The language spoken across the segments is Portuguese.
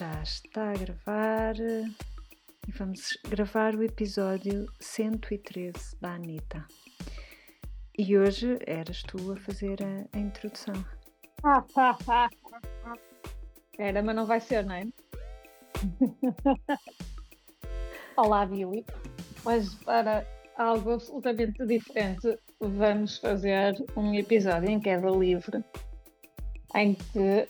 Já está a gravar e vamos gravar o episódio 113 da Anitta. E hoje eras tu a fazer a, a introdução. Era, mas não vai ser, não é? Olá, Billy. Mas para algo absolutamente diferente, vamos fazer um episódio em queda livre em que,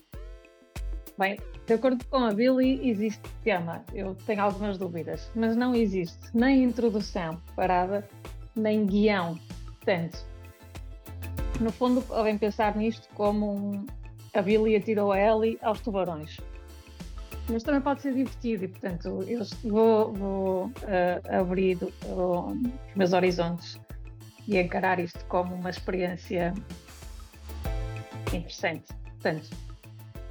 bem, de acordo com a Billy, existe tema. Eu tenho algumas dúvidas, mas não existe nem introdução parada, nem guião. Portanto, no fundo, podem pensar nisto como um, a Billy atirou a Ellie aos tubarões. Mas também pode ser divertido e, portanto, eu vou, vou uh, abrir uh, os meus horizontes e encarar isto como uma experiência interessante. Portanto,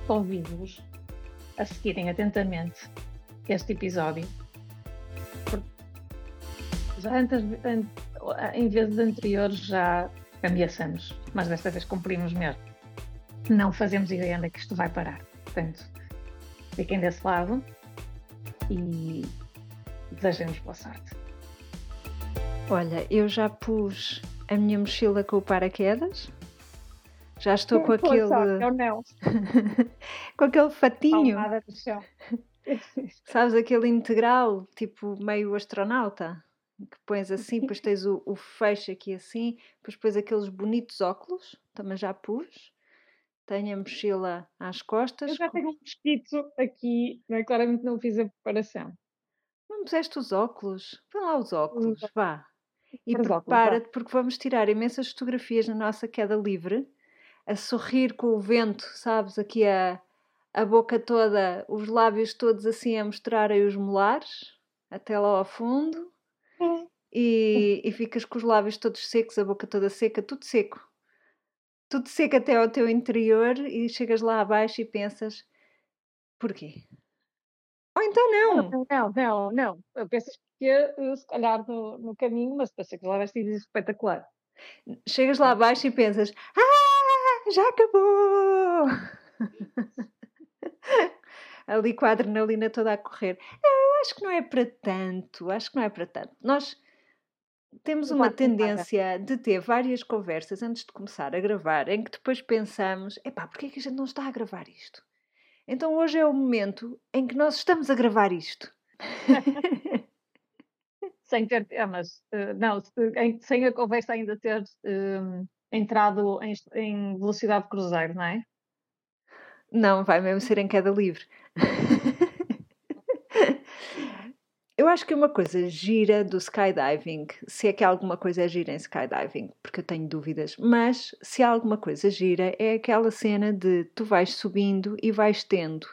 convido-vos a seguirem atentamente este episódio. Já antes, em anteriores já ameaçamos, mas desta vez cumprimos mesmo. Não fazemos ideia onde é que isto vai parar. Portanto, fiquem desse lado e desejemos boa sorte. Olha, eu já pus a minha mochila com o paraquedas. Já estou com aquele. não. com aquele fatinho. Palmada no chão. Sabes aquele integral, tipo meio astronauta? Que pões assim, depois tens o, o fecho aqui assim, depois pões aqueles bonitos óculos, também já pus. Tenho a mochila às costas. Eu já tenho um mosquito aqui, não é? claramente não fiz a preparação. Não puseste os óculos? Põe lá os óculos, vá. E prepara-te, porque vamos tirar imensas fotografias na nossa queda livre, a sorrir com o vento, sabes? Aqui a, a boca toda, os lábios todos assim a mostrarem os molares, até lá ao fundo. E, e ficas com os lábios todos secos, a boca toda seca, tudo seco. Tudo seco até ao teu interior e chegas lá abaixo e pensas: porquê? Ou então não! Não, não, não. Eu penso que eh, se calhar no, no caminho, mas pensei que lá vestido espetacular. Chegas lá abaixo e pensas: Ah, já acabou! Ali com a adrenalina toda a correr. Eu acho que não é para tanto. Acho que não é para tanto. Nós temos uma tendência de ter várias conversas antes de começar a gravar, em que depois pensamos: epá, porquê é que a gente não está a gravar isto? Então hoje é o momento em que nós estamos a gravar isto. Sem ter temas. eh, não, se- em- sem a conversa ainda ter eh, entrado em, em velocidade de cruzeiro, não é? Não, vai mesmo ser em queda livre. Eu acho que uma coisa gira do skydiving, se é que alguma coisa é gira em skydiving, porque eu tenho dúvidas, mas se alguma coisa gira é aquela cena de tu vais subindo e vais tendo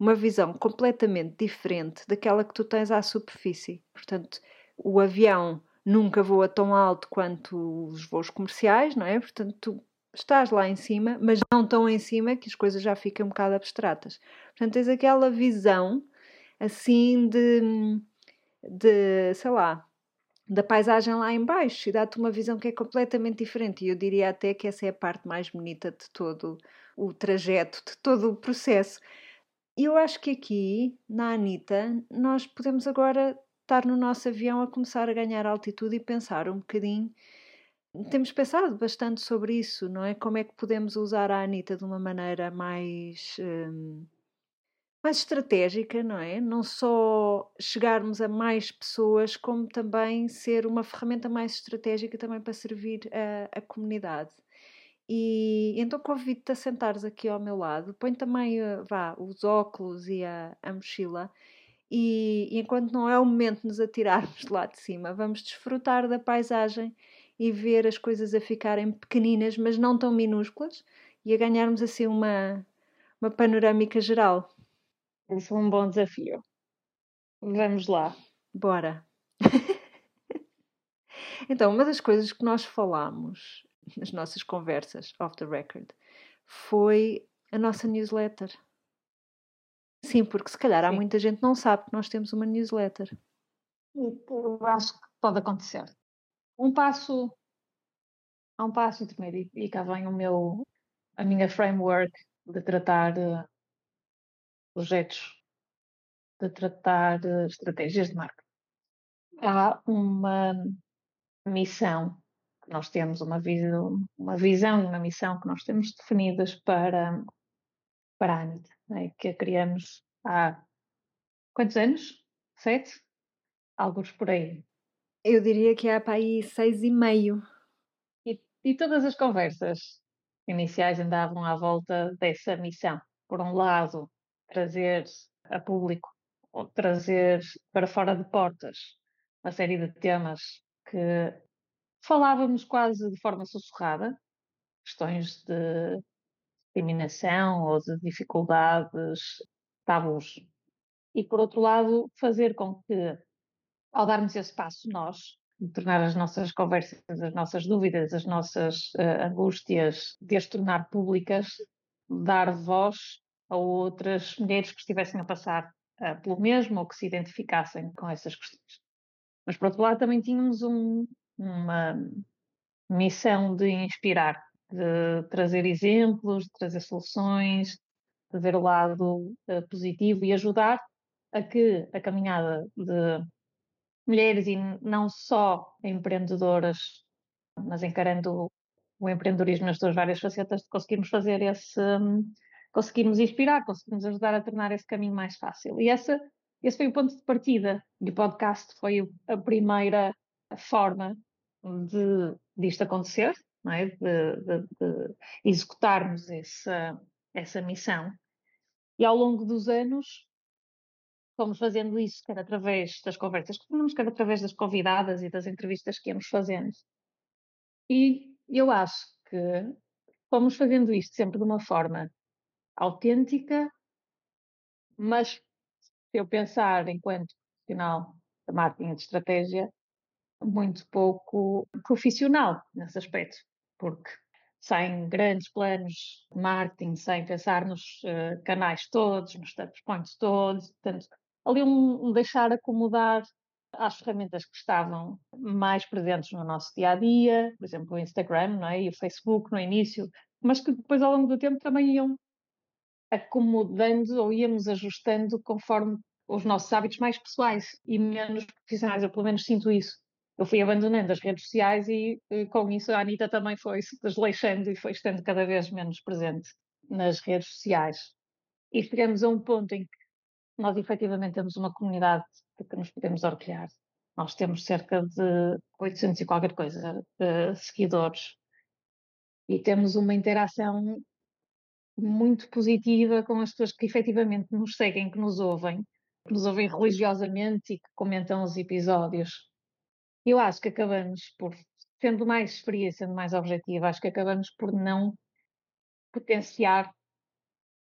uma visão completamente diferente daquela que tu tens à superfície. Portanto, o avião nunca voa tão alto quanto os voos comerciais, não é? Portanto, tu estás lá em cima, mas não tão em cima que as coisas já ficam um bocado abstratas. Portanto, tens aquela visão assim de, de sei lá, da paisagem lá em baixo e dá-te uma visão que é completamente diferente. E eu diria até que essa é a parte mais bonita de todo o trajeto, de todo o processo. E eu acho que aqui, na Anitta, nós podemos agora estar no nosso avião a começar a ganhar altitude e pensar um bocadinho. Temos pensado bastante sobre isso, não é? Como é que podemos usar a Anitta de uma maneira mais, hum, mais estratégica, não é? Não só chegarmos a mais pessoas, como também ser uma ferramenta mais estratégica também para servir a, a comunidade. E então convido-te a sentares aqui ao meu lado, põe também eh, vá, os óculos e a, a mochila, e, e enquanto não é o momento de nos atirarmos de lá de cima, vamos desfrutar da paisagem e ver as coisas a ficarem pequeninas, mas não tão minúsculas, e a ganharmos assim uma, uma panorâmica geral. Esse é um bom desafio. Vamos lá. Bora! então, uma das coisas que nós falámos nas nossas conversas off the record foi a nossa newsletter. Sim, porque se calhar há Sim. muita gente que não sabe que nós temos uma newsletter. Eu acho que pode acontecer. Um passo a um passo intermédio e cá vem o meu a minha framework de tratar eh, projetos de tratar estratégias de marca. Há uma missão que nós temos, uma visão, uma visão e uma missão que nós temos definidas para, para a Anitta, né? que a criamos há quantos anos? Sete? Alguns por aí. Eu diria que há para aí seis e meio. E, e todas as conversas iniciais andavam à volta dessa missão. Por um lado, trazer a público, trazer para fora de portas uma série de temas que falávamos quase de forma sussurrada, questões de discriminação ou de dificuldades, tabus. E, por outro lado, fazer com que, ao darmos esse passo, nós, tornar as nossas conversas, as nossas dúvidas, as nossas uh, angústias, de as tornar públicas, dar voz a outras mulheres que estivessem a passar uh, pelo mesmo ou que se identificassem com essas questões. Mas, por outro lado, também tínhamos um, uma missão de inspirar, de trazer exemplos, de trazer soluções, de ver o lado uh, positivo e ajudar a que a caminhada de mulheres e não só empreendedoras, mas encarando o empreendedorismo nas suas várias facetas, conseguirmos fazer esse, um, conseguirmos inspirar, conseguirmos ajudar a tornar esse caminho mais fácil. E essa, esse foi o ponto de partida. E o podcast foi a primeira forma de, disto acontecer, é? de, de, de, executarmos essa, essa missão. E ao longo dos anos fomos fazendo isso, quer através das conversas que tínhamos, quer através das convidadas e das entrevistas que íamos fazendo. E eu acho que fomos fazendo isto sempre de uma forma autêntica, mas se eu pensar enquanto profissional de marketing de estratégia, muito pouco profissional nesse aspecto, porque sem grandes planos de marketing, sem pensar nos uh, canais todos, nos touchpoints todos, portanto, ali um, um deixar acomodar às ferramentas que estavam mais presentes no nosso dia a dia, por exemplo, o Instagram não é? e o Facebook no início, mas que depois ao longo do tempo também iam acomodando ou íamos ajustando conforme os nossos hábitos mais pessoais e menos profissionais. Eu pelo menos sinto isso eu fui abandonando as redes sociais e, e com isso a Anitta também foi se desleixando e foi estando cada vez menos presente nas redes sociais. E chegamos a um ponto em que nós efetivamente temos uma comunidade de que nos podemos orgulhar. Nós temos cerca de 800 e qualquer coisa de seguidores e temos uma interação muito positiva com as pessoas que efetivamente nos seguem, que nos ouvem, que nos ouvem religiosamente e que comentam os episódios eu acho que acabamos por, sendo mais fria, sendo mais objetiva, acho que acabamos por não potenciar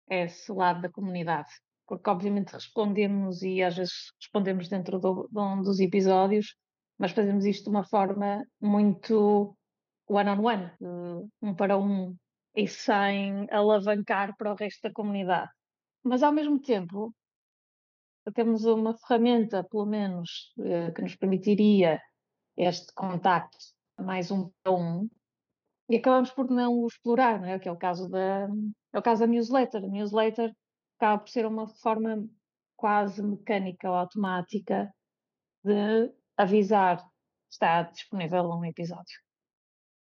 esse lado da comunidade. Porque, obviamente, respondemos e às vezes respondemos dentro do, de um dos episódios, mas fazemos isto de uma forma muito one-on-one, -on -one, um para um, e sem alavancar para o resto da comunidade. Mas, ao mesmo tempo, temos uma ferramenta, pelo menos, eh, que nos permitiria este contacto mais um para um e acabamos por não o explorar, não é? Que é o caso da, é o caso da newsletter. A newsletter acaba por ser uma forma quase mecânica ou automática de avisar está disponível um episódio.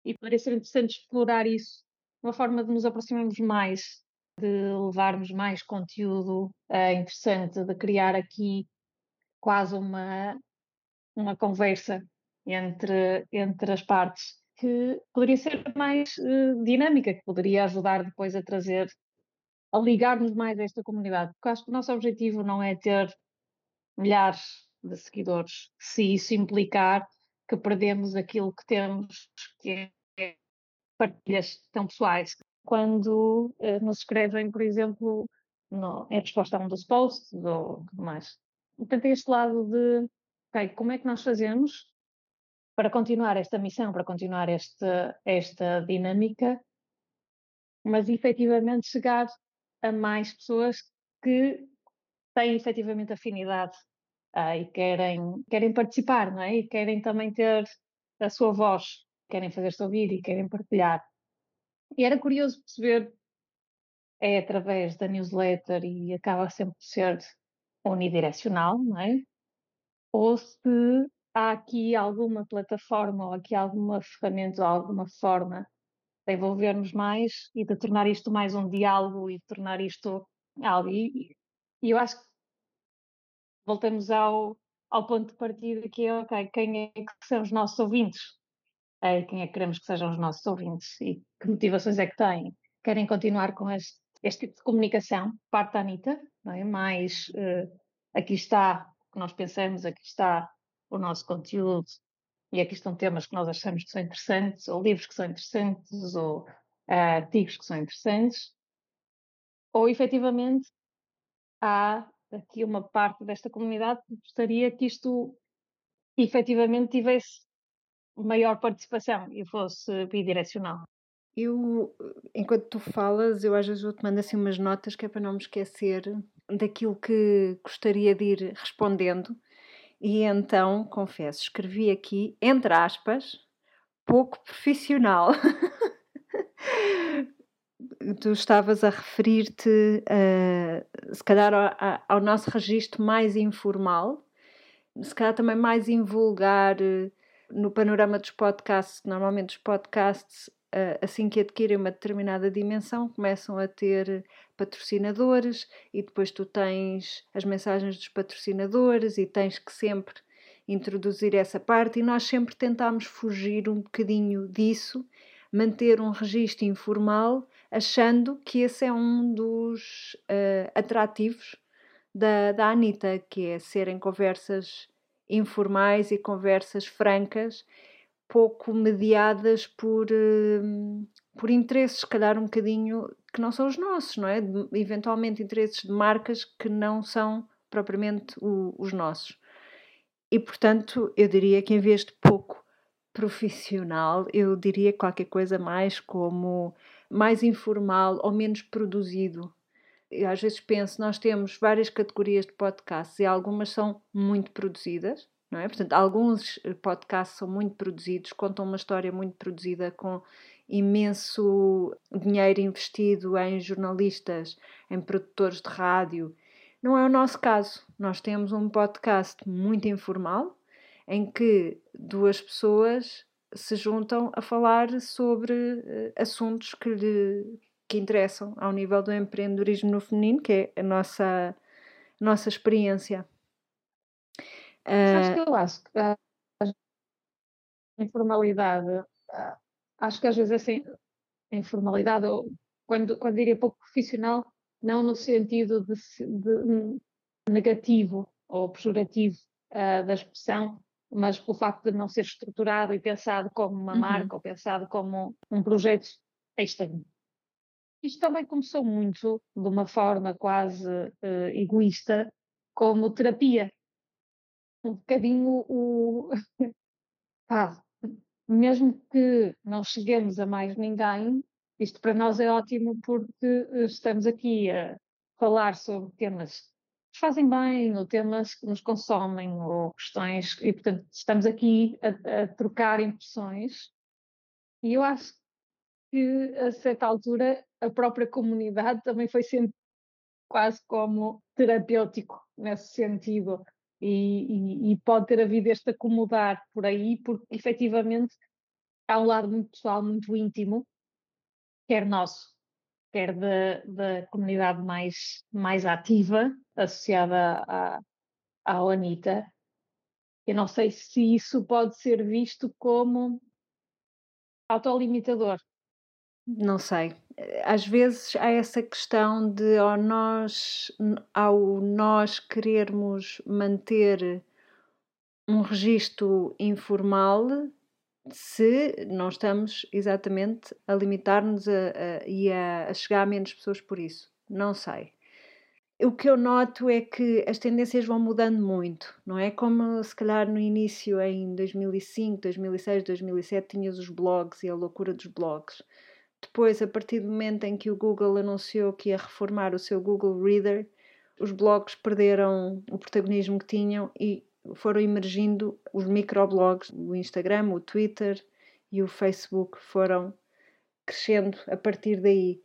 E parece ser interessante explorar isso, uma forma de nos aproximarmos mais, de levarmos mais conteúdo é interessante, de criar aqui quase uma, uma conversa entre, entre as partes, que poderia ser mais uh, dinâmica, que poderia ajudar depois a trazer, a ligar-nos mais a esta comunidade. Porque acho que o nosso objetivo não é ter milhares de seguidores, se isso implicar que perdemos aquilo que temos, que é partilhas tão pessoais. Quando uh, nos escrevem, por exemplo, no, em resposta a um dos posts ou tudo mais. Portanto, é este lado de, ok, como é que nós fazemos para continuar esta missão, para continuar esta, esta dinâmica, mas efetivamente chegar a mais pessoas que têm efetivamente afinidade ah, e querem, querem participar, não é? E querem também ter a sua voz, querem fazer-se ouvir e querem partilhar. E era curioso perceber, é através da newsletter e acaba sempre por ser unidirecional, não é? Ou se há aqui alguma plataforma ou aqui alguma ferramenta ou alguma forma de envolvermos mais e de tornar isto mais um diálogo e de tornar isto algo. E, e eu acho que voltamos ao, ao ponto de partida que é, ok, quem é que são os nossos ouvintes? É, quem é que queremos que sejam os nossos ouvintes? E que motivações é que têm? Querem continuar com este, este tipo de comunicação? Parte da Anitta, não é? Mais uh, aqui está o que nós pensamos, aqui está o nosso conteúdo, e aqui estão temas que nós achamos que são interessantes, ou livros que são interessantes, ou uh, artigos que são interessantes, ou efetivamente há aqui uma parte desta comunidade que gostaria que isto efetivamente tivesse maior participação e fosse bidirecional. Eu, enquanto tu falas, eu às vezes vou tomando assim umas notas que é para não me esquecer daquilo que gostaria de ir respondendo e então, confesso, escrevi aqui, entre aspas, pouco profissional. tu estavas a referir-te, uh, se calhar, ao, ao, nosso registro mais informal, se calhar também mais invulgar uh, no panorama dos podcasts. Normalmente, os podcasts assim que adquirem uma determinada dimensão, começam a ter patrocinadores e depois tu tens as mensagens dos patrocinadores e tens que sempre introduzir essa parte. E nós sempre tentámos fugir um bocadinho disso, manter um registro informal, achando que esse é um dos uh, atrativos da, da Anitta, que é serem conversas informais e conversas francas pouco mediadas por, uh, por interesses, se calhar um bocadinho que não são os nossos, não é? De, eventualmente interesses de marcas que não são propriamente o, os nossos. E portanto, eu diria que em vez de pouco profissional, eu diria qualquer coisa mais como mais informal ou menos produzido. Eu às vezes penso, nós temos várias categorias de podcasts e algumas são muito produzidas, não é? Portanto, alguns eh, podcasts são muito produzidos, contam uma história muito produzida com imenso dinheiro investido em jornalistas, em produtores de rádio. Não é o nosso caso. Nós temos um podcast muito informal em que duas pessoas se juntam a falar sobre uh, assuntos que lhe que interessam ao nível do empreendedorismo no feminino, que é a nossa, nossa experiência. Sabes que eu acho que a informalidade, acho que às vezes assim, informalidade, ou quando, quando diria pouco profissional, não no sentido de, de negativo ou pejorativo uh, da expressão, mas pelo facto de não ser estruturado e pensado como uma uhum. marca ou pensado como um projeto externo. Isto também começou muito de uma forma quase uh, egoísta, como terapia um bocadinho o. Pá, mesmo que não cheguemos a mais ninguém, isto para nós é ótimo porque estamos aqui a falar sobre temas que fazem bem, ou temas que nos consomem, ou questões, e portanto estamos aqui a, a trocar impressões. E eu acho que a certa altura a própria comunidade também foi sendo quase como terapêutico nesse sentido e, e, pode ter havido este acomodar por aí, porque efetivamente há um lado muito pessoal, muito íntimo, quer nosso, quer da, da comunidade mais, mais ativa, associada à, à Anitta. Eu não sei se isso pode ser visto como autolimitador. Não sei. Às vezes há essa questão de ao nós, ao nós querermos manter um registro informal, se não estamos exatamente a limitar-nos e a, a chegar a menos pessoas por isso. Não sei. O que eu noto é que as tendências vão mudando muito, não é? Como se calhar no início, em 2005, 2006, 2007, tinhas os blogs e a loucura dos blogs depois, a partir do momento em que o Google anunciou que ia reformar o seu Google Reader, os blogs perderam o protagonismo que tinham e foram emergindo os microblogs, o Instagram, o Twitter e o Facebook foram crescendo a partir daí.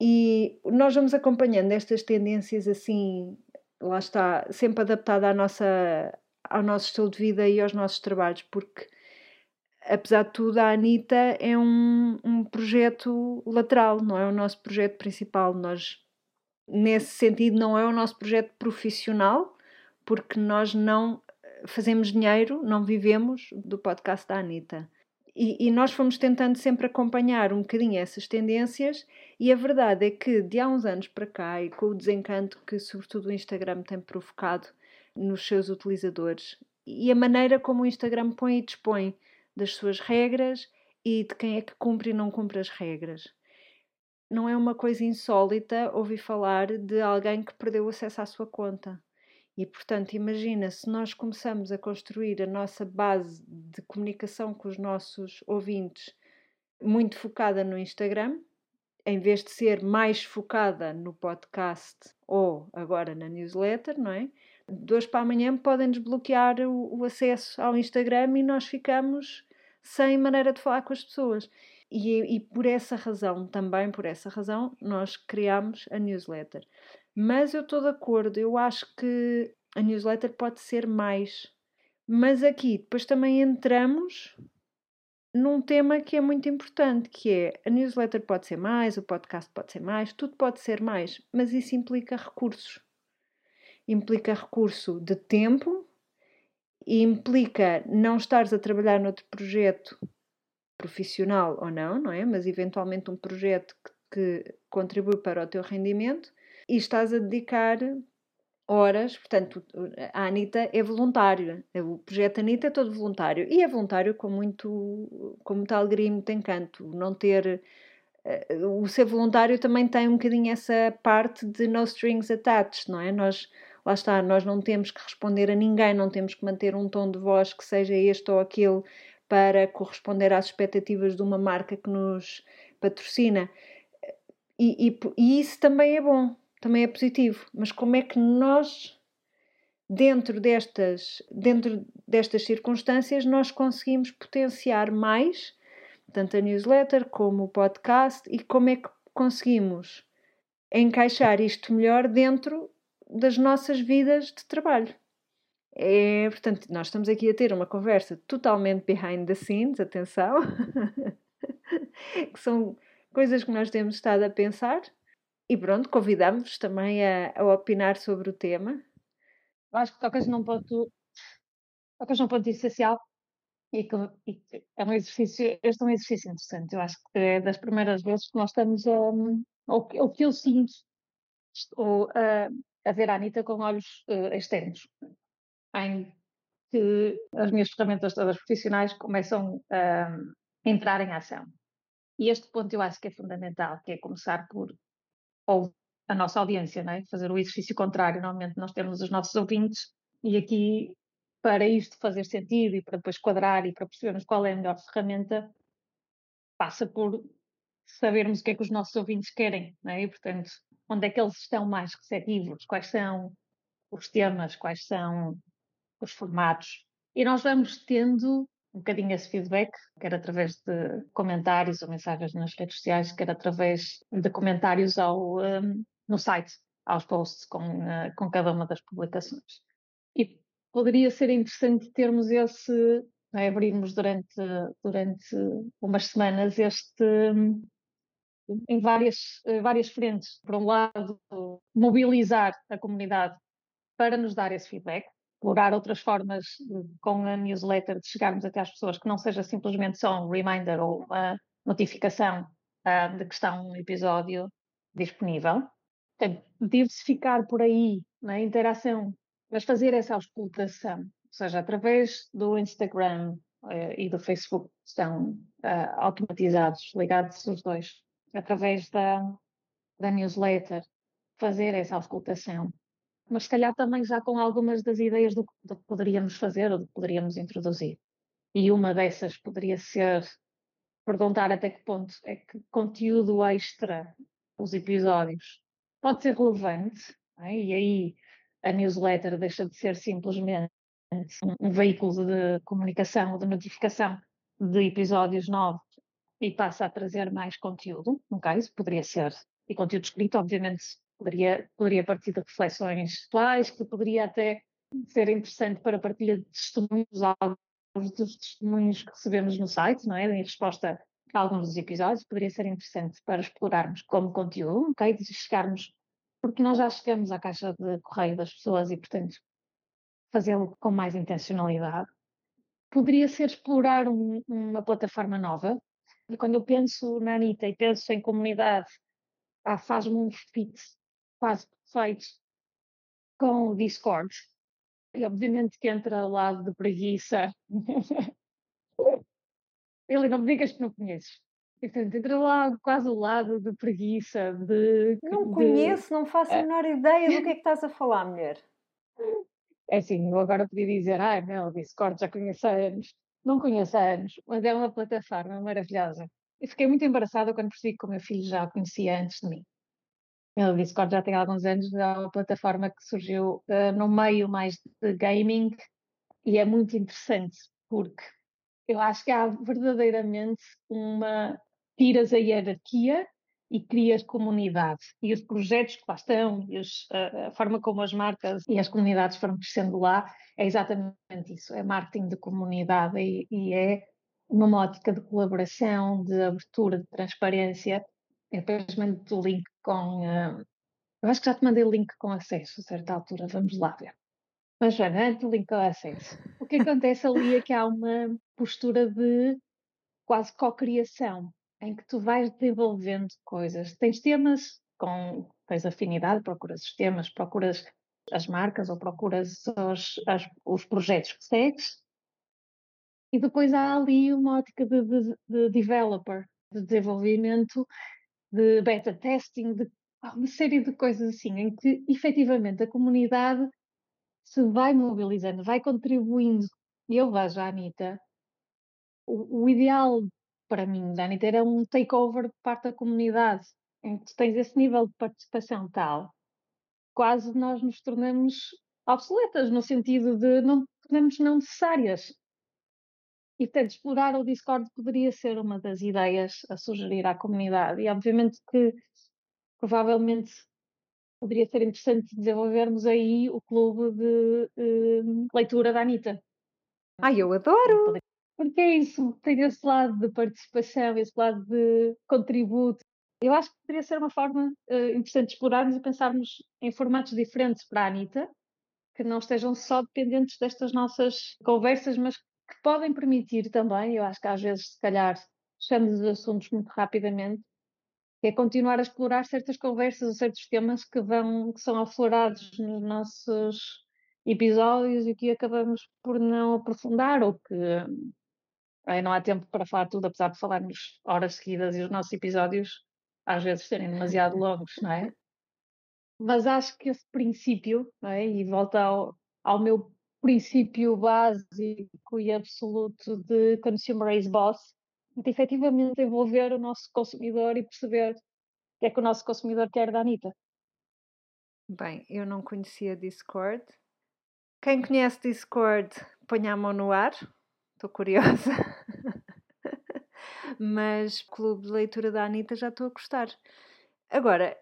E nós vamos acompanhando estas tendências assim lá está, sempre adaptada à nossa, ao nosso estilo de vida e aos nossos trabalhos, porque apesar de tudo, a Anitta é um, um projeto lateral, não é o nosso projeto principal. Nós, nesse sentido, não é o nosso projeto profissional, porque nós não fazemos dinheiro, não vivemos do podcast da Anitta. E, e, nós fomos tentando sempre acompanhar um bocadinho essas tendências, e a verdade é que de há uns anos para cá, e com o desencanto que, sobretudo, o Instagram tem provocado nos seus utilizadores, e a maneira como o Instagram põe e dispõe das suas regras e de quem é que cumpre e não cumpre as regras. Não é uma coisa insólita ouvir falar de alguém que perdeu acesso à sua conta. E, portanto, imagina se nós começamos a construir a nossa base de comunicação com os nossos ouvintes muito focada no Instagram, em vez de ser mais focada no podcast ou agora na newsletter, não é? De hoje para amanhã podem desbloquear o, o acesso ao Instagram e nós ficamos sem maneira de falar com as pessoas. E, e, por essa razão, também por essa razão, nós criamos a newsletter. Mas eu estou de acordo, eu acho que a newsletter pode ser mais. Mas aqui depois também entramos num tema que é muito importante, que é a newsletter pode ser mais, o podcast pode ser mais, tudo pode ser mais, mas isso implica recursos. Implica recurso de tempo, implica não estares a trabalhar noutro projeto profissional ou não, não é? Mas eventualmente um projeto que, que contribui para o teu rendimento e estás a dedicar horas, portanto, a Anitta é voluntária, o projeto Anitta é todo voluntário e é voluntário com muito, com muita alegria e muito encanto. Não ter. Uh, o ser voluntário também tem um bocadinho essa parte de no strings attached, não é? Nós, lá está, nós não temos que responder a ninguém, não temos que manter um tom de voz que seja este ou aquele para corresponder às expectativas de uma marca que nos patrocina. E, e, e isso também é bom, também é positivo. Mas como é que nós, dentro destas, dentro destas circunstâncias, nós conseguimos potenciar mais tanto a newsletter como o podcast e como é que conseguimos encaixar isto melhor dentro das nossas vidas de trabalho. É, portanto, nós estamos aqui a ter uma conversa totalmente behind the scenes, atenção, que são coisas que nós temos estado a pensar e pronto, convidamos-vos também a, a, opinar sobre o tema. Eu acho que tocas num ponto, tocas num ponto essencial e que, e é um exercício, este é um exercício interessante. Eu acho que é das primeiras vezes que nós estamos a, ou, ou que eu sinto, ou, a, a ver a Anitta com olhos uh, externos, em que as minhas ferramentas todas profissionais começam a entrar em ação. E este ponto eu acho que é fundamental, que é começar por ou a nossa audiência, não é? fazer o exercício contrário. Normalmente nós temos os nossos ouvintes e aqui, para isto fazer sentido e para depois quadrar e para percebermos qual é a melhor ferramenta, passa por sabermos o que é que os nossos ouvintes querem, não é? E, portanto, onde é que eles estão mais receptivos, quais são os temas, quais são os formatos. E nós vamos tendo um bocadinho esse feedback, quer através de comentários ou mensagens nas redes sociais, quer através de comentários ao, um, no site, aos posts com, uh, com cada uma das publicações. E poderia ser interessante termos esse, é, abrirmos durante, durante umas semanas este. Em várias, eh, várias frentes. Por um lado, mobilizar a comunidade para nos dar esse feedback, explorar outras formas com a newsletter de chegarmos até às pessoas que não seja simplesmente só um reminder ou uma notificação uh, de que está um episódio disponível. Portanto, diversificar por aí na interação, mas fazer essa auscultação, ou seja, através do Instagram uh, e do Facebook, estão uh, automatizados, ligados os dois, através da, da newsletter, fazer essa auscultação mas se calhar também já com algumas das ideias do, do que poderíamos fazer ou do que poderíamos introduzir. E uma dessas poderia ser perguntar até que ponto é que conteúdo extra, os episódios, pode ser relevante, é? e aí a newsletter deixa de ser simplesmente um veículo de comunicação ou de notificação de episódios novos e passa a trazer mais conteúdo, no caso, poderia ser, e conteúdo escrito, obviamente, Poderia, poderia partir de reflexões atuais, que poderia até ser interessante para partilha de testemunhos, alguns dos testemunhos que recebemos no site, não é? Em resposta a alguns dos episódios, poderia ser interessante para explorarmos como conteúdo, ok? De chegarmos, porque nós já chegamos à caixa de correio das pessoas e, portanto, fazê-lo com mais intencionalidade. Poderia ser explorar um, uma plataforma nova. E quando eu penso na Anitta e penso em comunidade, ah, faz-me um fit quase perfeito com o Discord. E obviamente que entra ao lado de preguiça. Ele não me digas que não conheces. Portanto, entra lá quase ao lado de preguiça, de. Não de... conheço, não faço a é. menor ideia do que é que estás a falar, mulher. É assim, eu agora podia dizer, ai meu, o Discord já conheço há anos. Não conheço há anos, mas é uma plataforma maravilhosa. E fiquei muito embaraçada quando percebi que o meu filho já a conhecia antes de mim. O Discord já tem alguns anos, é uma plataforma que surgiu uh, no meio mais de gaming e é muito interessante porque eu acho que há verdadeiramente uma. tiras a hierarquia e crias comunidade. E os projetos que lá estão, e os, a, a, forma como as marcas e as comunidades foram crescendo lá, é exatamente isso: é marketing de comunidade e, e é uma ótica de colaboração, de abertura, de transparência. Eu depois mando o link com. Uh, eu acho que já te mandei o link com acesso a certa altura, vamos lá ver. Mas, Joana, antes do link com acesso, o que acontece ali é que há uma postura de quase co-criação em que tu vais desenvolvendo coisas. Tens temas com tens afinidade, procuras os temas, procuras as marcas ou procuras os, as, os projetos que segues. E depois há ali uma ótica de, de, de developer, de desenvolvimento, de beta testing, de uma série de coisas assim, em que efetivamente a comunidade se vai mobilizando, vai contribuindo. E eu vejo a Anitta, o, o ideal para mim, Dani, ter é um takeover por parte da comunidade, em que tu tens esse nível de participação tal, quase nós nos tornamos obsoletas, no sentido de não tornamos não necessárias. E, portanto, explorar o Discord poderia ser uma das ideias a sugerir à comunidade. E, obviamente, que provavelmente poderia ser interessante desenvolvermos aí o clube de uh, leitura da Anitta. Ai, eu adoro! Porque é isso, tem esse lado de participação, esse lado de contributo. Eu acho que poderia ser uma forma uh, interessante de explorarmos e pensarmos em formatos diferentes para a Anitta, que não estejam só dependentes destas nossas conversas, mas que podem permitir também, eu acho que às vezes, se calhar, fechamos os assuntos muito rapidamente, é continuar a explorar certas conversas ou certos temas que vão, que são aflorados nos nossos episódios e que acabamos por não aprofundar ou que Aí não há tempo para falar tudo, apesar de falarmos horas seguidas e os nossos episódios às vezes serem demasiado longos, não é? Mas acho que esse princípio, não é? e volta ao, ao meu princípio básico e absoluto de Consumer is Boss, de efetivamente envolver o nosso consumidor e perceber o que é que o nosso consumidor quer da Anitta. Bem, eu não conhecia Discord. Quem conhece Discord, ponha a mão no ar. Estou curiosa. Mas Clube de Leitura da Anitta já estou a gostar. Agora,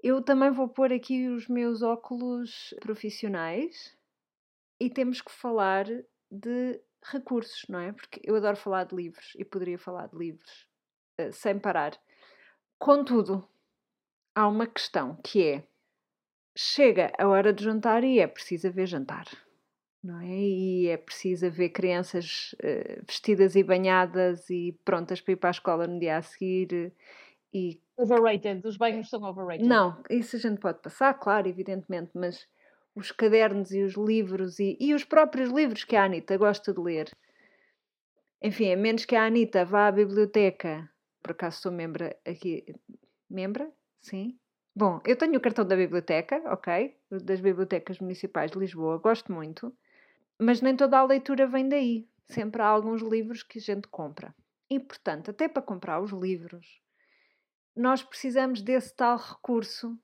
eu também vou pôr aqui os meus óculos profissionais e temos que falar de recursos, não é? Porque eu adoro falar de livros e poderia falar de livros uh, sem parar. Contudo, há uma questão que é: chega a hora de jantar e é preciso haver jantar não é? E é preciso haver crianças uh, vestidas e banhadas e prontas para ir para a escola no dia a seguir. E... Overrated, os banhos são overrated. Não, isso a gente pode passar, claro, evidentemente, mas os cadernos e os livros e, e os próprios livros que a Anitta gosta de ler. Enfim, a menos que a Anitta vá à biblioteca, por acaso sou membro aqui. Membra? Sim. Bom, eu tenho o cartão da biblioteca, ok? Das bibliotecas municipais de Lisboa, gosto muito. Mas nem toda a leitura vem daí. Sempre há alguns livros que a gente compra. E, portanto, até para comprar os livros, nós precisamos desse tal recurso,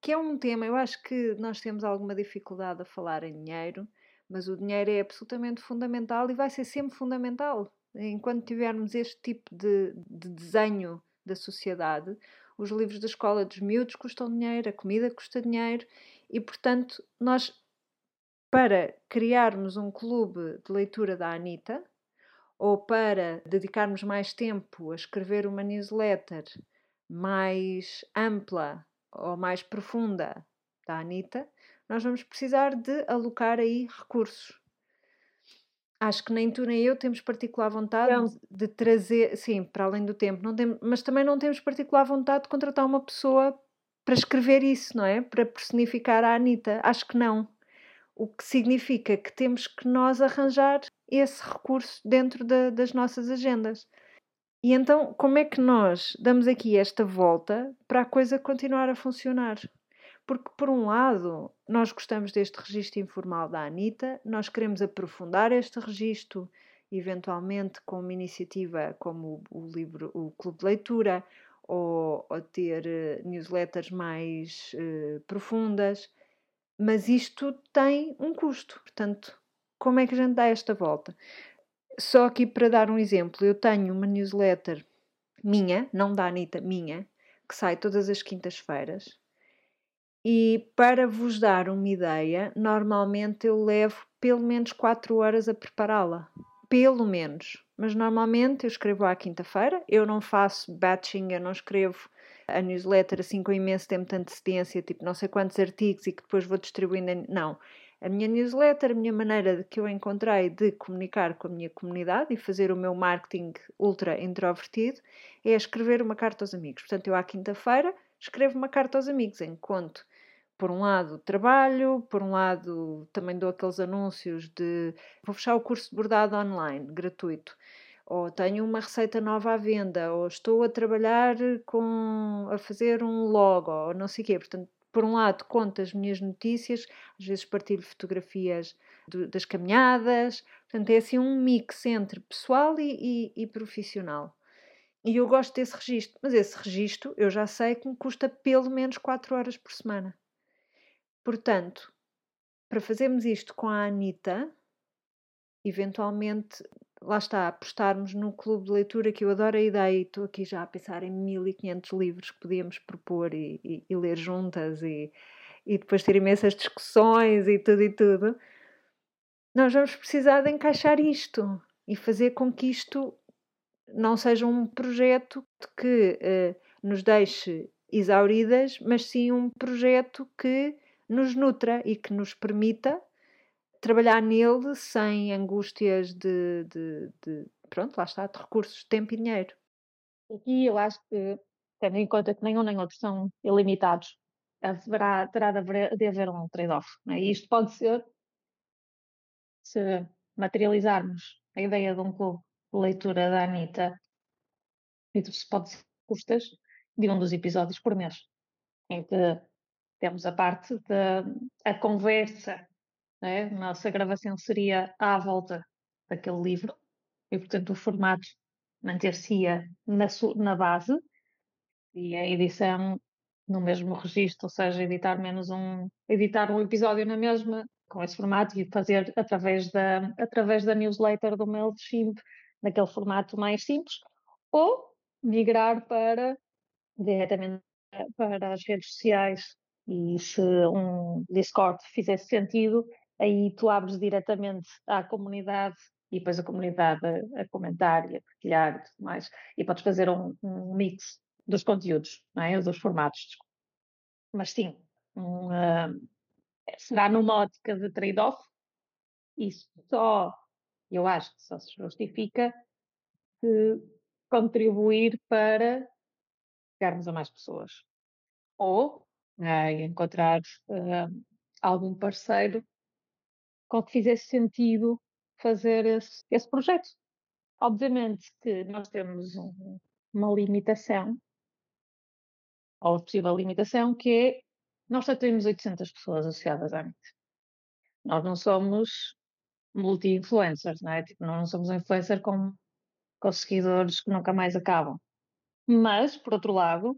que é um tema, eu acho que nós temos alguma dificuldade a falar em dinheiro, mas o dinheiro é absolutamente fundamental e vai ser sempre fundamental. Enquanto tivermos este tipo de, de desenho da sociedade, os livros da escola dos miúdos custam dinheiro, a comida custa dinheiro e, portanto, nós, para criarmos um clube de leitura da Anitta ou para dedicarmos mais tempo a escrever uma newsletter mais ampla ou mais profunda da Anitta, nós vamos precisar de alocar aí recursos. Acho que nem tu nem eu temos particular vontade de, de trazer, sim, para além do tempo, não tem, mas também não temos particular vontade de contratar uma pessoa para escrever isso, não é? Para personificar a Anitta. Acho que não. O que significa que temos que nós arranjar esse recurso dentro da, das nossas agendas. E então, como é que nós damos aqui esta volta para a coisa continuar a funcionar? Porque, por um lado, nós gostamos deste registro informal da Anitta, nós queremos aprofundar este registro, eventualmente com uma iniciativa como o, livro, o Clube de Leitura, ou, ou ter uh, newsletters mais uh, profundas, mas isto tem um custo. Portanto, como é que a gente dá esta volta? Só aqui para dar um exemplo, eu tenho uma newsletter minha, não da Anitta, minha, que sai todas as quintas-feiras e para vos dar uma ideia, normalmente eu levo pelo menos 4 horas a prepará-la. Pelo menos. Mas normalmente eu escrevo à quinta-feira, eu não faço batching, eu não escrevo a newsletter assim com imenso tempo de antecedência, tipo não sei quantos artigos e que depois vou distribuindo. Não. A minha newsletter, a minha maneira que eu encontrei de comunicar com a minha comunidade e fazer o meu marketing ultra introvertido é escrever uma carta aos amigos. Portanto, eu à quinta-feira escrevo uma carta aos amigos, enquanto por um lado trabalho, por um lado também dou aqueles anúncios de vou fechar o curso de bordado online, gratuito, ou tenho uma receita nova à venda, ou estou a trabalhar com a fazer um logo, ou não sei o quê. Portanto, por um lado conto as minhas notícias, às vezes partilho fotografias das caminhadas, portanto é assim um mix entre pessoal e, e, e profissional. E eu gosto desse registro, mas esse registro eu já sei que me custa pelo menos 4 horas por semana. Portanto, para fazermos isto com a Anitta, eventualmente, lá está, apostarmos no clube de leitura, que eu adoro a ideia e estou aqui já a pensar em 1500 livros que podíamos propor e, e, e ler juntas e, e depois ter imensas discussões e tudo e tudo. Nós vamos precisar de encaixar isto e fazer com que isto não seja um projeto que uh, nos deixe exauridas, mas sim um projeto que nos nutra e que nos permita trabalhar nele sem angústias de, de, de pronto, lá está, de recursos tempo e dinheiro. Aqui eu acho que, tendo em conta que nenhum nem outro são ilimitados, haverá, terá de haver, de haver um trade-off. É? E isto pode ser, se materializarmos a ideia de um clube leitura da Anitta, isso pode ser custas de um dos episódios por mês, em que temos a parte da conversa, né? nossa gravação seria à volta daquele livro, e portanto o formato manter-se-ia na, na base, e a edição no mesmo registro, ou seja, editar menos um, editar um episódio na mesma, com esse formato e fazer através da, através da newsletter do MailChimp, naquele formato mais simples, ou migrar para diretamente para as redes sociais e se um Discord fizesse sentido, aí tu abres diretamente à comunidade e depois a comunidade a, a comentar e a partilhar e tudo mais. E podes fazer um, um mix dos conteúdos, não é? dos formatos. Mas sim, um, uh, será numa ótica de trade-off. Isso só, eu acho que só se justifica de contribuir para chegarmos a mais pessoas. Ou e encontrar uh, algum parceiro com que fizesse sentido fazer esse, esse projeto. Obviamente que nós temos um, uma limitação, ou possível limitação, que é nós só temos 800 pessoas associadas à MIT. Nós não somos multi-influencers, não é? Tipo, não somos um influencer com, com seguidores que nunca mais acabam. Mas, por outro lado,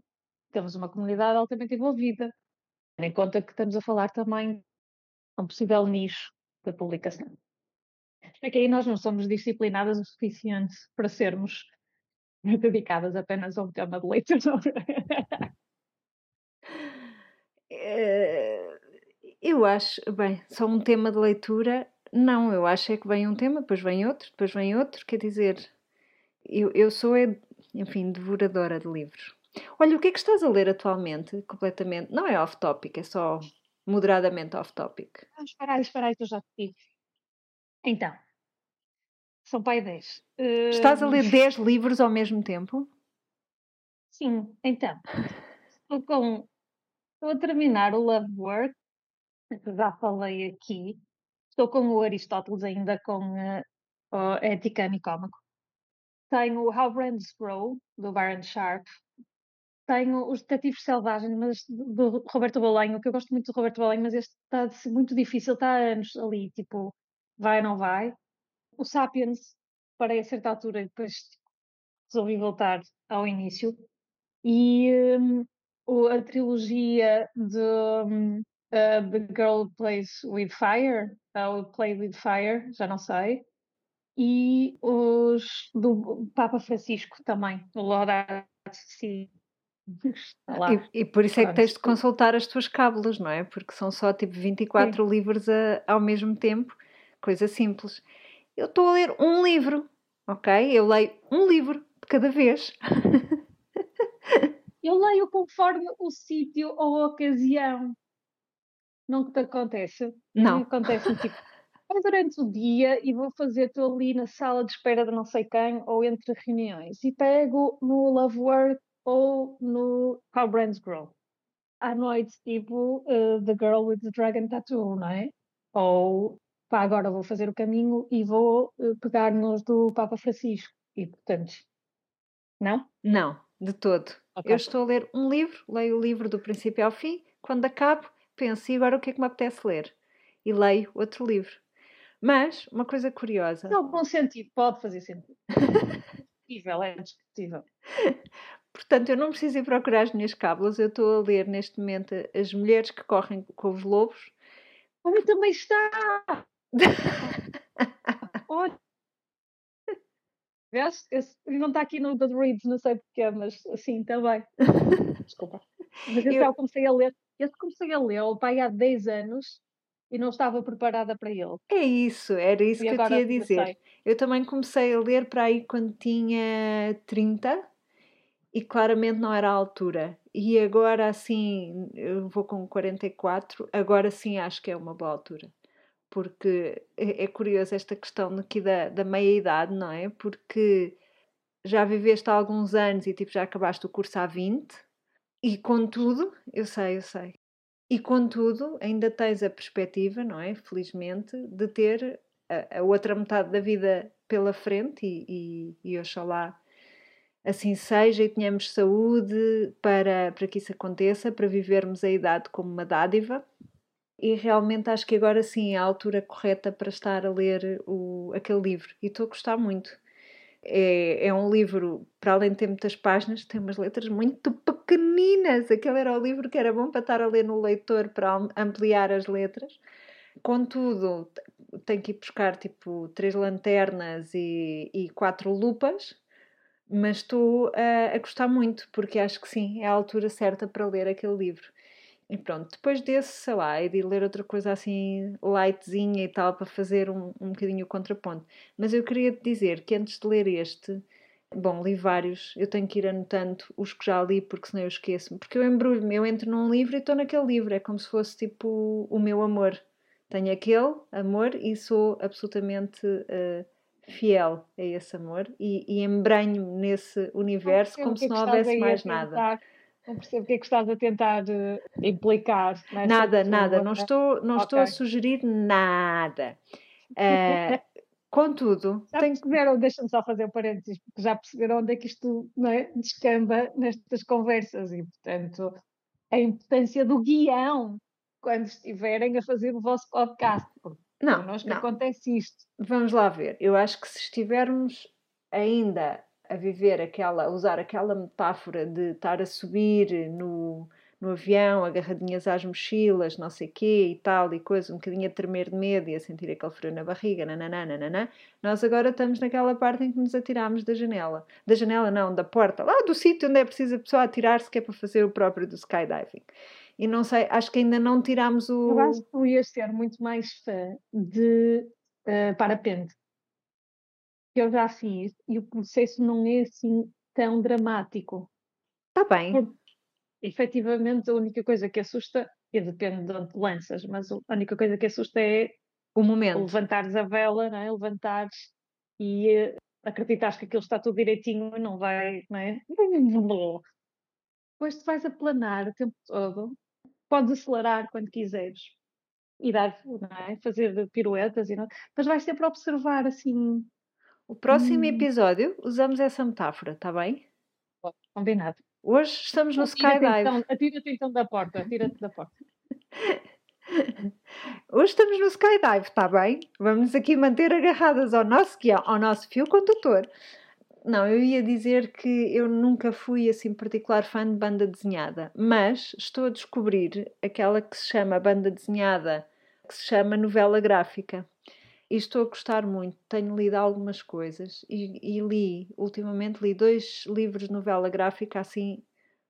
temos uma comunidade altamente envolvida, em conta que estamos a falar também de um possível nicho da publicação. É que aí nós não somos disciplinadas o suficiente para sermos dedicadas apenas a um tema de leitura. Eh, eu acho, bem, só um tema de leitura, não, eu acho é que vem um tema, depois vem outro, depois vem outro, quer dizer, eu, eu sou, é, enfim, devoradora de livros. Olha, o que é que estás a ler atualmente, completamente? Não é off-topic, é só moderadamente off-topic. Ah, espera aí, espera aí, que eu já te digo. Então, são pai 10. Estás a ler 10 livros ao mesmo tempo? Sim, então. Estou com. Estou a terminar o Love Work, que já falei aqui. Estou com o Aristóteles ainda com uh, Ética Nicómaco. Tenho o How Brands Grow, do Baron Sharp. Tenho Os Detetives Selvagens, mas do Roberto Bolanho, que eu gosto muito do Roberto Bolanho, mas este está muito difícil, está há anos ali, tipo, vai ou não vai. O Sapiens, parei a certa altura e depois resolvi voltar ao início. E um, a trilogia de um, uh, The Girl Plays with Fire, ou Play with Fire, já não sei. E os do Papa Francisco também, o Laudato Si. E, e, por isso é que tens de consultar as tuas cábulas, não é? Porque são só tipo 24 Sim. livros a, ao mesmo tempo, coisa simples. Eu estou a ler um livro, ok? Eu leio um livro de cada vez. Eu leio conforme o sítio ou a ocasião. Não te acontece? Não. Acontece tipo, é durante o dia e vou fazer, estou ali na sala de espera de não sei quem ou entre reuniões e pego no Love Work ou no How Brands Grow. À noite, tipo uh, The Girl with the Dragon Tattoo, não é? Ou pá, agora vou fazer o caminho e vou uh, pegar nos do Papa Francisco. E portanto, não? Não, de todo. Okay. Eu estou a ler um livro, leio o livro do princípio ao fim, quando acabo, penso, e agora o que é que me apetece ler? E leio outro livro. Mas, uma coisa curiosa. Não, bom sentido, pode fazer sentido. discutível, é discutível. Portanto, eu não preciso ir procurar as minhas cábulas, eu estou a ler neste momento As Mulheres que Correm com os Lobos. Olha, também está! Olha! Não está aqui no Goodreads, não sei porquê, mas assim também. Desculpa. Mas esse eu... eu comecei a ler. Esse comecei a ler, o pai há 10 anos e não estava preparada para ele. É isso, era isso e que eu tinha a dizer. Eu também comecei a ler para aí quando tinha 30 e claramente não era a altura. E agora assim, eu vou com 44, agora sim acho que é uma boa altura. Porque é, é curioso esta questão aqui da, da meia-idade, não é? Porque já viveste há alguns anos e tipo já acabaste o curso há 20 e contudo, eu sei, eu sei. E contudo, ainda tens a perspectiva, não é? Felizmente, de ter a, a outra metade da vida pela frente e, e, e oxalá assim seja e tenhamos saúde para, para que isso aconteça, para vivermos a idade como uma dádiva. E realmente acho que agora sim é a altura correta para estar a ler o, aquele livro. E estou a gostar muito. É, é um livro, para além de ter muitas páginas, tem umas letras muito pequeninas. Aquele era o livro que era bom para estar a ler no leitor para ampliar as letras. Contudo, tem que ir buscar tipo três lanternas e, e quatro lupas mas estou a, a gostar muito, porque acho que sim, é a altura certa para ler aquele livro. E pronto, depois desse, sei lá, é de ler outra coisa assim lightzinha e tal, para fazer um, um bocadinho o contraponto. Mas eu queria te dizer que antes de ler este, bom, li vários, eu tenho que ir anotando os que já li, porque senão eu esqueço-me. Porque eu embrulho-me, eu entro num livro e estou naquele livro, é como se fosse tipo o meu amor. Tenho aquele amor e sou absolutamente uh, fiel a esse amor e, e embranho-me nesse universo como se não houvesse mais nada. Não percebo o que é que estás a tentar uh, implicar. Nada, nada. Não estou, não okay. estou a sugerir nada. Uh, contudo, já tenho... perceberam, deixa-me só fazer um parênteses, porque já perceberam onde é que isto não é, descamba nestas conversas e, portanto, a importância do guião quando estiverem a fazer o vosso podcast. Porque não, Connosco não. acontece isto. Vamos lá ver. Eu acho que se estivermos ainda a viver aquela, a usar aquela metáfora de estar a subir no, no avião, agarradinhas às mochilas, não sei quê e tal e coisa, um bocadinho a tremer de medo e a sentir aquele frio na barriga, nananã, nananã. Nós agora estamos naquela parte em que nos atiramos da janela. Da janela não, da porta, lá do sítio onde é preciso a pessoa atirar-se que é para fazer o próprio do skydiving. E não sei, acho que ainda não tiramos o... Eu acho que tu ias ser muito mais fã de uh, parapente. Eu já fiz e o processo não é assim tão dramático. Está bem. Porque, efetivamente, a única coisa que assusta, e depende de onde lanças, mas a única coisa que assusta é o momento. Levantares a vela, não é? levantares e uh, acreditares que aquilo está tudo direitinho e não vai, não é? Depois tu vais a planar o tempo todo, podes acelerar quando quiseres e dar, é? fazer piruetas, e não, mas vais sempre observar assim. O próximo hum. episódio usamos essa metáfora, está bem? Combinado. Hoje estamos no Skydive. Então, Atira-te então da porta, atira-te da porta. Hoje estamos no Skydive, está bem? Vamos aqui manter agarradas ao nosso guião, ao nosso fio condutor. Não, eu ia dizer que eu nunca fui assim particular fã de banda desenhada, mas estou a descobrir aquela que se chama banda desenhada, que se chama novela gráfica. E estou a gostar muito. Tenho lido algumas coisas e, e li, ultimamente li dois livros de novela gráfica assim,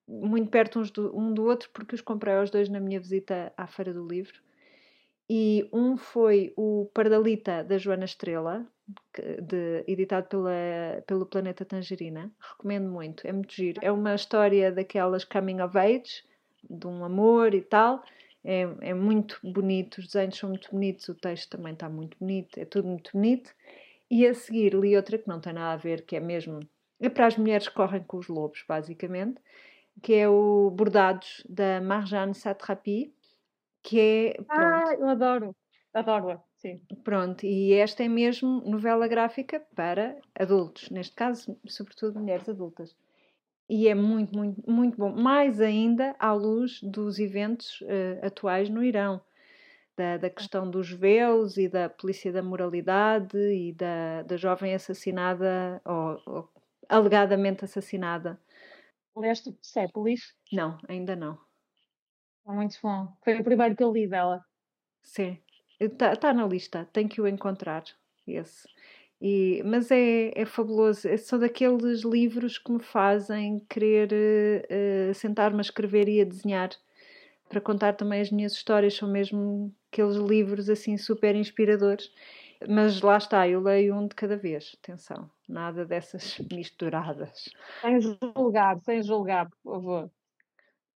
muito perto uns do, um do outro, porque os comprei aos dois na minha visita à Feira do Livro. E um foi o Pardalita da Joana Estrela, de, editado pela, pelo Planeta Tangerina. Recomendo muito, é muito giro. É uma história daquelas coming of age, de um amor e tal. É, é muito bonito, os desenhos são muito bonitos, o texto também está muito bonito, é tudo muito bonito. E a seguir li outra que não tem nada a ver, que é mesmo. É para as mulheres que correm com os lobos, basicamente, que é o Bordados da Marjane Satrapi, que é. Pronto. Ah, eu adoro, adoro-a. Sim. Pronto, e esta é mesmo novela gráfica para adultos, neste caso, sobretudo mulheres adultas. E é muito, muito, muito bom. Mais ainda à luz dos eventos uh, atuais no Irão, da, da questão dos véus e da polícia da moralidade e da, da jovem assassinada, ou, ou alegadamente assassinada. Leste Persepolis? Não, ainda não. É muito bom. Foi o primeiro que eu li dela. Sim. Está tá na lista, tenho que o encontrar. Esse. E, mas é, é fabuloso. É são daqueles livros que me fazem querer uh, sentar-me a escrever e a desenhar para contar também as minhas histórias. São mesmo aqueles livros assim super inspiradores. Mas lá está, eu leio um de cada vez. Atenção, nada dessas misturadas. Sem julgar, sem julgar, por favor.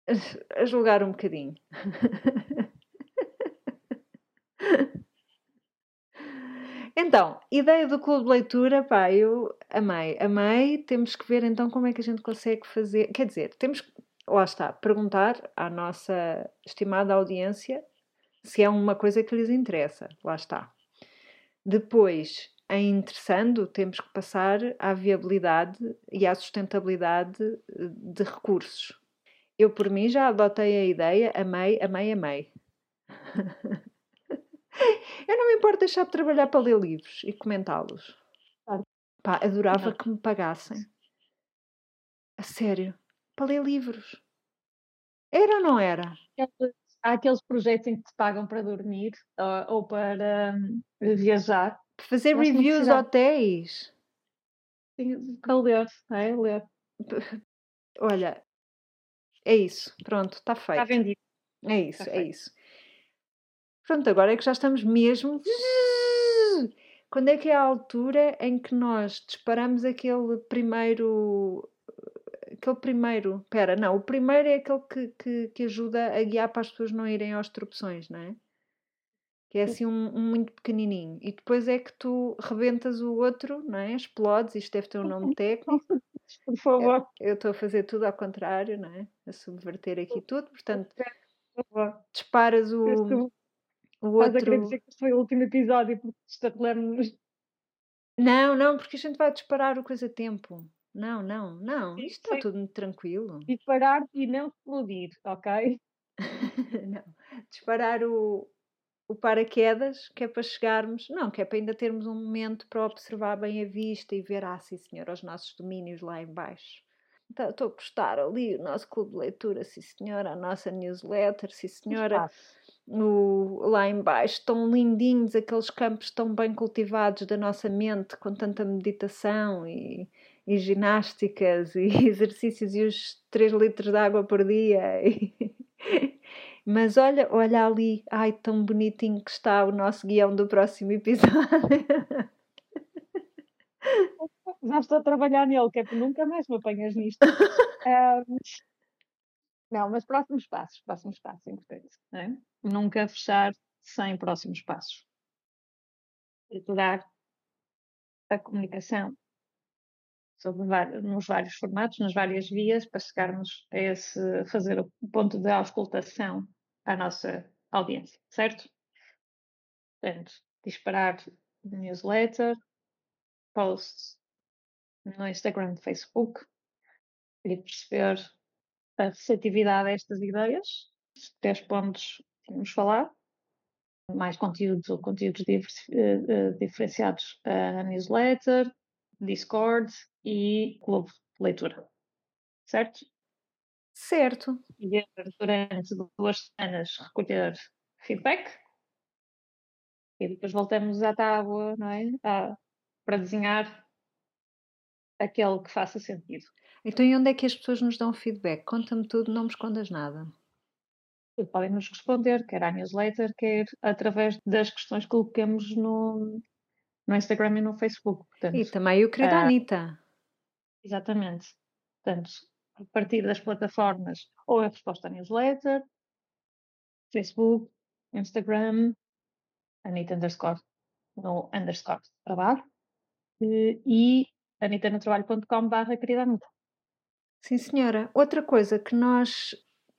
A, a julgar um bocadinho. Então, ideia do clube de leitura, pá, eu amei, amei. Temos que ver então como é que a gente consegue fazer. Quer dizer, temos que, lá está, perguntar à nossa estimada audiência se é uma coisa que lhes interessa. Lá está. Depois, em interessando, temos que passar à viabilidade e à sustentabilidade eh, de recursos. Eu, por mim, já adotei a ideia, amei, amei, amei. Eu não me importo deixar de trabalhar para ler livros e comentá-los. Pá, adorava não. que me pagassem. A sério. Para ler livros. Era ou não era? Há aqueles projetos em que te pagam para dormir ou, ou para um, viajar. Para fazer Mas reviews hotéis. Para ler, é? Ler. Olha, é isso. Pronto, está feito. Está vendido. É isso, está é feito. isso. Pronto, agora é que já estamos mesmo. Quando é que é a altura em que nós disparamos aquele primeiro. Aquele primeiro. Pera, não, o primeiro é aquele que, que, que ajuda a guiar para as pessoas não irem aos tropeções, não é? Que é assim um, um, muito pequenininho. E depois é que tu rebentas o outro, não é? Explodes, isto deve ter um nome técnico. Por favor. Eu estou a fazer tudo ao contrário, não é? A subverter aqui tudo. Portanto, disparas o. O outro... Estás a querer dizer que foi o último episódio porque estatelemos Não, não, porque a gente vai disparar o coisa a tempo. Não, não, não. Sim, Isto está tudo muito tranquilo. Disparar e não explodir, ok? não. Disparar o, o paraquedas, que é para chegarmos, não, que é para ainda termos um momento para observar bem a vista e ver, ah, sim senhor, os nossos domínios lá embaixo. Então, estou a postar ali o nosso clube de leitura, sim senhora, a nossa newsletter, sim senhora. O, lá embaixo estão lindinhos aqueles campos tão bem cultivados da nossa mente, com tanta meditação e, e ginásticas e exercícios e os 3 litros de água por dia. Mas olha, olha ali, ai, tão bonitinho que está o nosso guião do próximo episódio. Já estou a trabalhar nele, que é que nunca mais me apanhas nisto. um, não, mas próximos passos, próximos passos, é importante. Não é? Nunca fechar sem próximos passos. Estruturar a comunicação sobre nos vários formatos, nas várias vias, para chegarmos a esse, fazer o ponto de auscultação à nossa audiência, certo? Portanto, disparar newsletter, posts no Instagram e Facebook e perceber a receptividade a estas ideias. Três pontos tínhamos falar. Mais conteúdos ou conteúdos uh, diferenciados a newsletter, Discord e clube de leitura. Certo? Certo. E durante duas semanas recolher feedback e depois voltamos à tábua, não é? Ah, para desenhar aquele que faça sentido. Então, e onde é que as pessoas nos dão feedback? Conta-me tudo, não me escondas nada. Podem nos responder, quer à newsletter, quer através das questões que colocamos no, no Instagram e no Facebook. Portanto, e também o querido uh, Anitta. Exatamente. Portanto, a partir das plataformas, ou a resposta à newsletter, Facebook, Instagram, Anitta underscore no underscore trabalho e anitanotrabalho.com barra querida Anitta. Sim, senhora. Outra coisa que nós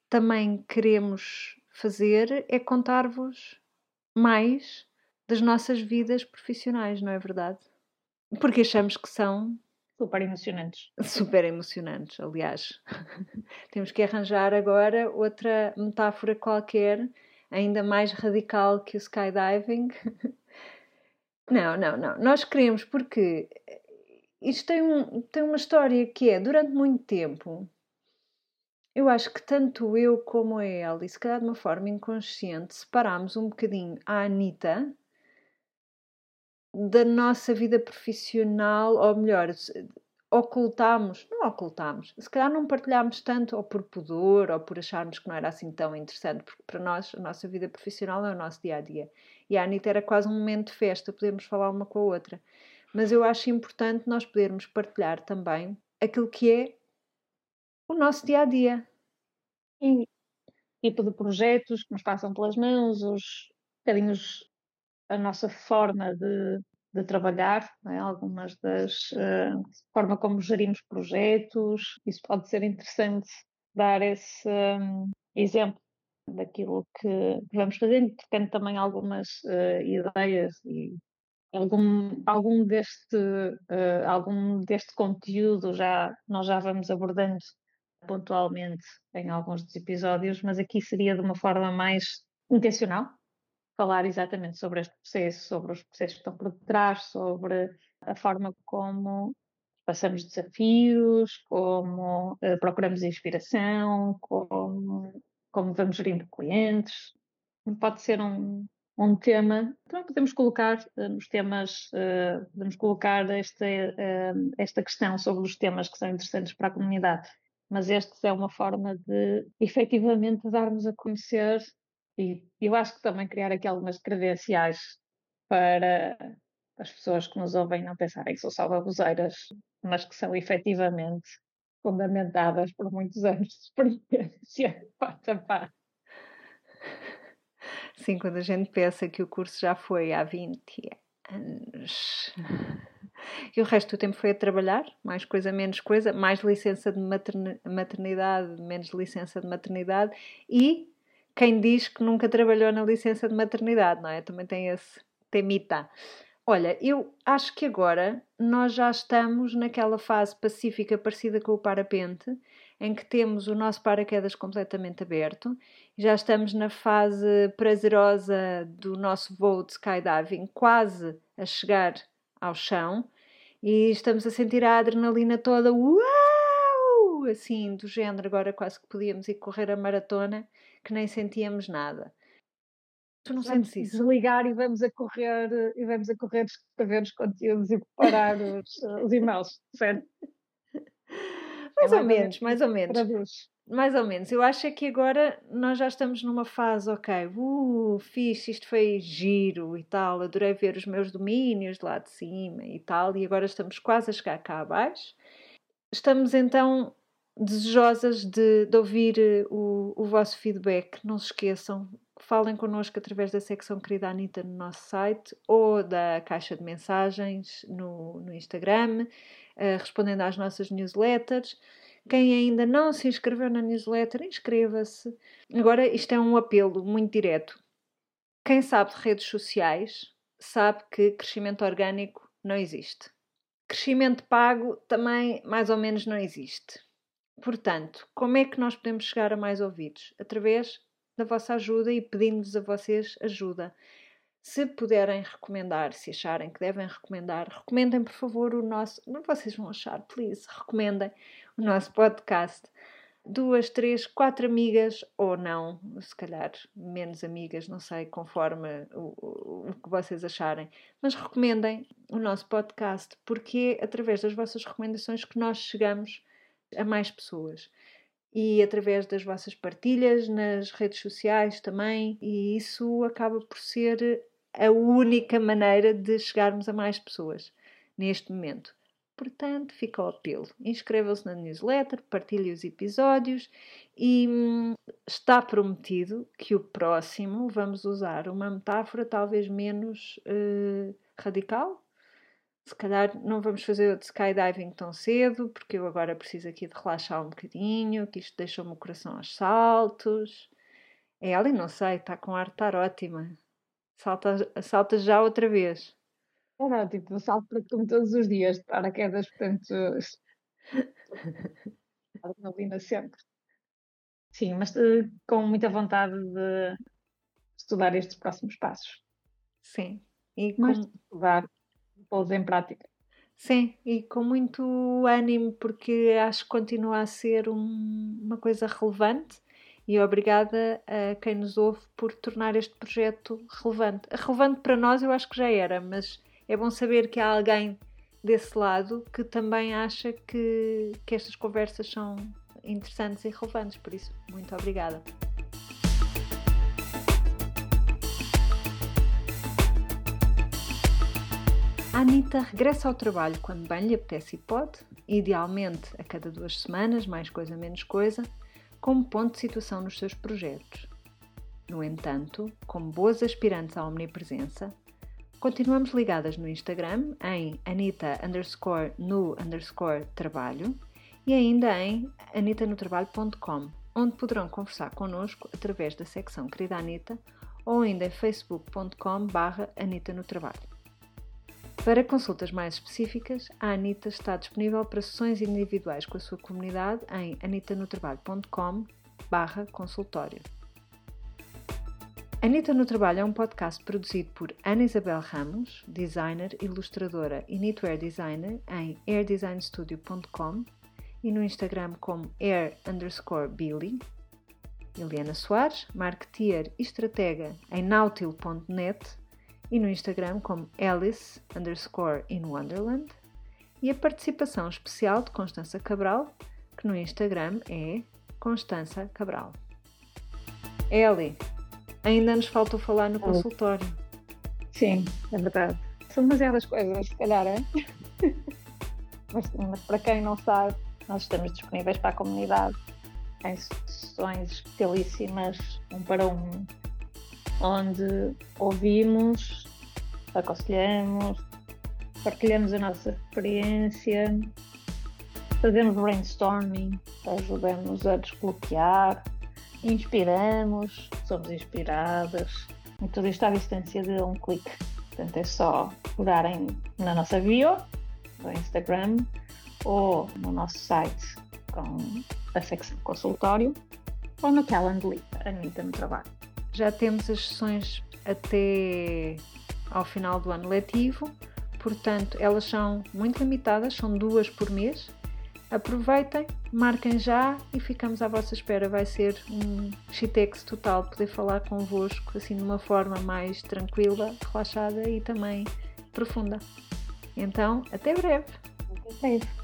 também queremos fazer é contar-vos mais das nossas vidas profissionais, não é verdade? Porque achamos que são Super emocionantes. Super emocionantes, aliás. Temos que arranjar agora outra metáfora qualquer, ainda mais radical que o skydiving. não, não, não. Nós queremos porque isto tem, um, tem uma história que é, durante muito tempo, eu acho que tanto eu como a ela, e se calhar de uma forma inconsciente, separámos um bocadinho a Anitta da nossa vida profissional, ou melhor, ocultámos, não ocultámos, se calhar não partilhámos tanto, ou por pudor, ou por acharmos que não era assim tão interessante, porque para nós a nossa vida profissional é o nosso dia a dia. E a Anitta era quase um momento de festa, podemos falar uma com a outra. Mas eu acho importante nós podermos partilhar também aquilo que é o nosso dia a dia. E tipo de projetos que nos passam pelas mãos, os bocadinhos a nossa forma de, de trabalhar, é? algumas das uh, forma como gerimos projetos, isso pode ser interessante dar esse um, exemplo daquilo que vamos fazendo, tendo também algumas uh, ideias e algum, algum deste uh, algum deste conteúdo já nós já vamos abordando pontualmente em alguns dos episódios, mas aqui seria de uma forma mais intencional, falar exatamente sobre este processo, sobre os processos que estão por detrás, sobre a forma como passamos desafios, como uh, procuramos inspiração, como, como vamos gerindo clientes. Pode ser um, um tema, também podemos colocar uh, nos temas, uh, podemos colocar esta, esta questão sobre os temas que são interessantes para a comunidade, mas esta é uma forma de efetivamente darmos a conhecer e eu acho que também criar aqui algumas credenciais para as pessoas que nos ouvem não pensarem que são só baboseiras, mas que são efetivamente fundamentadas por muitos anos de experiência, parte a parte. Sim, quando a gente pensa que o curso já foi há 20 anos. E o resto do tempo foi a trabalhar, mais coisa, menos coisa, mais licença de maternidade, menos licença de maternidade e quem diz que nunca trabalhou na licença de maternidade, não é? Também tem esse temita. Olha, eu acho que agora nós já estamos naquela fase pacífica parecida com o parapente, em que temos o nosso paraquedas completamente aberto, já estamos na fase prazerosa do nosso voo de skydiving, quase a chegar ao chão, e estamos a sentir a adrenalina toda. Uau! assim, do género, agora quase que podíamos ir correr a maratona, que nem sentíamos nada. Tu não vamos sentes isso? desligar e vamos a correr e vamos a correr escrever os conteúdos e preparar os, os e-mails, certo? Mais É ou menos, mais ou menos. Traduz. Mais ou menos. Eu acho é que agora nós já estamos numa fase, ok, uh, fixe, isto foi giro e tal, adorei ver os meus domínios lá de cima e tal, e agora estamos quase a chegar cá abaixo. Estamos então desejosas de, de ouvir eh, o, o vosso feedback. Não se esqueçam, falem connosco através da secção Querida Anitta no nosso site ou da caixa de mensagens no, no Instagram, eh, respondendo às nossas newsletters. Quem ainda não se inscreveu na newsletter, inscreva-se. Agora, isto é um apelo muito direto. Quem sabe de redes sociais sabe que crescimento orgânico não existe. Crescimento pago também, mais ou menos, não existe. Portanto, como é que nós podemos chegar a mais ouvidos? Através da vossa ajuda e pedindo-vos a vocês ajuda. Se puderem recomendar, se acharem que devem recomendar, recomendem por favor o nosso. Não vocês vão achar, please, recomendem o nosso podcast. Duas, três, quatro amigas ou não, se calhar menos amigas, não sei, conforme o, o, o que vocês acharem. Mas recomendem o nosso podcast, porque é através das vossas recomendações que nós chegamos a mais pessoas e através das vossas partilhas nas redes sociais também, e isso acaba por ser a única maneira de chegarmos a mais pessoas neste momento. Portanto, fica o apelo. Inscrevam-se na newsletter, partilhem os episódios e hum, está prometido que o próximo vamos usar uma metáfora talvez menos uh, radical, se calhar não vamos fazer o skydiving tão cedo, porque eu agora preciso aqui de relaxar um bocadinho, que isto deixou-me o coração aos saltos. É, ali não sei, está com ar de estar ótima. Salta, salta já outra vez. Era tipo, eu salto para como todos os dias de paraquedas, portanto. Adrenalina sempre. Sim, mas uh, com muita vontade de estudar estes próximos passos. Sim. E Mais com... de estudar, pô-los em prática. Sim, e com muito ânimo, porque acho que continua a ser um, uma coisa relevante e obrigada a quem nos ouve por tornar este projeto relevante. Relevante para nós eu acho que já era, mas é bom saber que há alguém desse lado que também acha que, que estas conversas são interessantes e relevantes, por isso, muito obrigada. A Anitta regressa ao trabalho quando bem lhe apetece e pode, idealmente a cada duas semanas, mais coisa menos coisa, como ponto de situação nos seus projetos. No entanto, como boas aspirantes à omnipresença, continuamos ligadas no Instagram em anita underscore no underscore trabalho e ainda em anitanotrabalho.com, onde poderão conversar connosco através da secção Querida Anita ou ainda em facebook.com barra Anita no Trabalho. Para consultas mais específicas, a Anita está disponível para sessões individuais com a sua comunidade em anitanotrabalho.com barra consultório. Anita no Trabalho é um podcast produzido por Ana Isabel Ramos, designer, ilustradora e knitwear designer em airdesignstudio.com e no Instagram como air underscore Billy. Eliana Soares, marketeer e estratega em nautil.net e no Instagram como Alice underscore in Wonderland e a participação especial de Constança Cabral, que no Instagram é Constança Cabral. Eli, ainda nos faltou falar no consultório. Sim, é verdade. São demasiadas coisas, se calhar, é? mas, mas para quem não sabe, nós estamos disponíveis para a comunidade em sessões especialíssimas, um para um, onde ouvimos, aconselhamos, partilhamos a nossa experiência, fazemos brainstorming, ajudamos a desbloquear, inspiramos, somos inspiradas. E tudo isto à distância de um clique. Portanto, é só procurarem na nossa bio do Instagram ou no nosso site com a secção consultório ou no Calendly, Anitta no Trabalho. Já temos as sessões até ao final do ano letivo, portanto, elas são muito limitadas, são duas por mês aproveitem, marquem já e ficamos à vossa espera. Vai ser um shitex total poder falar convosco assim de uma forma mais tranquila, relaxada e também profunda. Então, até breve! Até breve!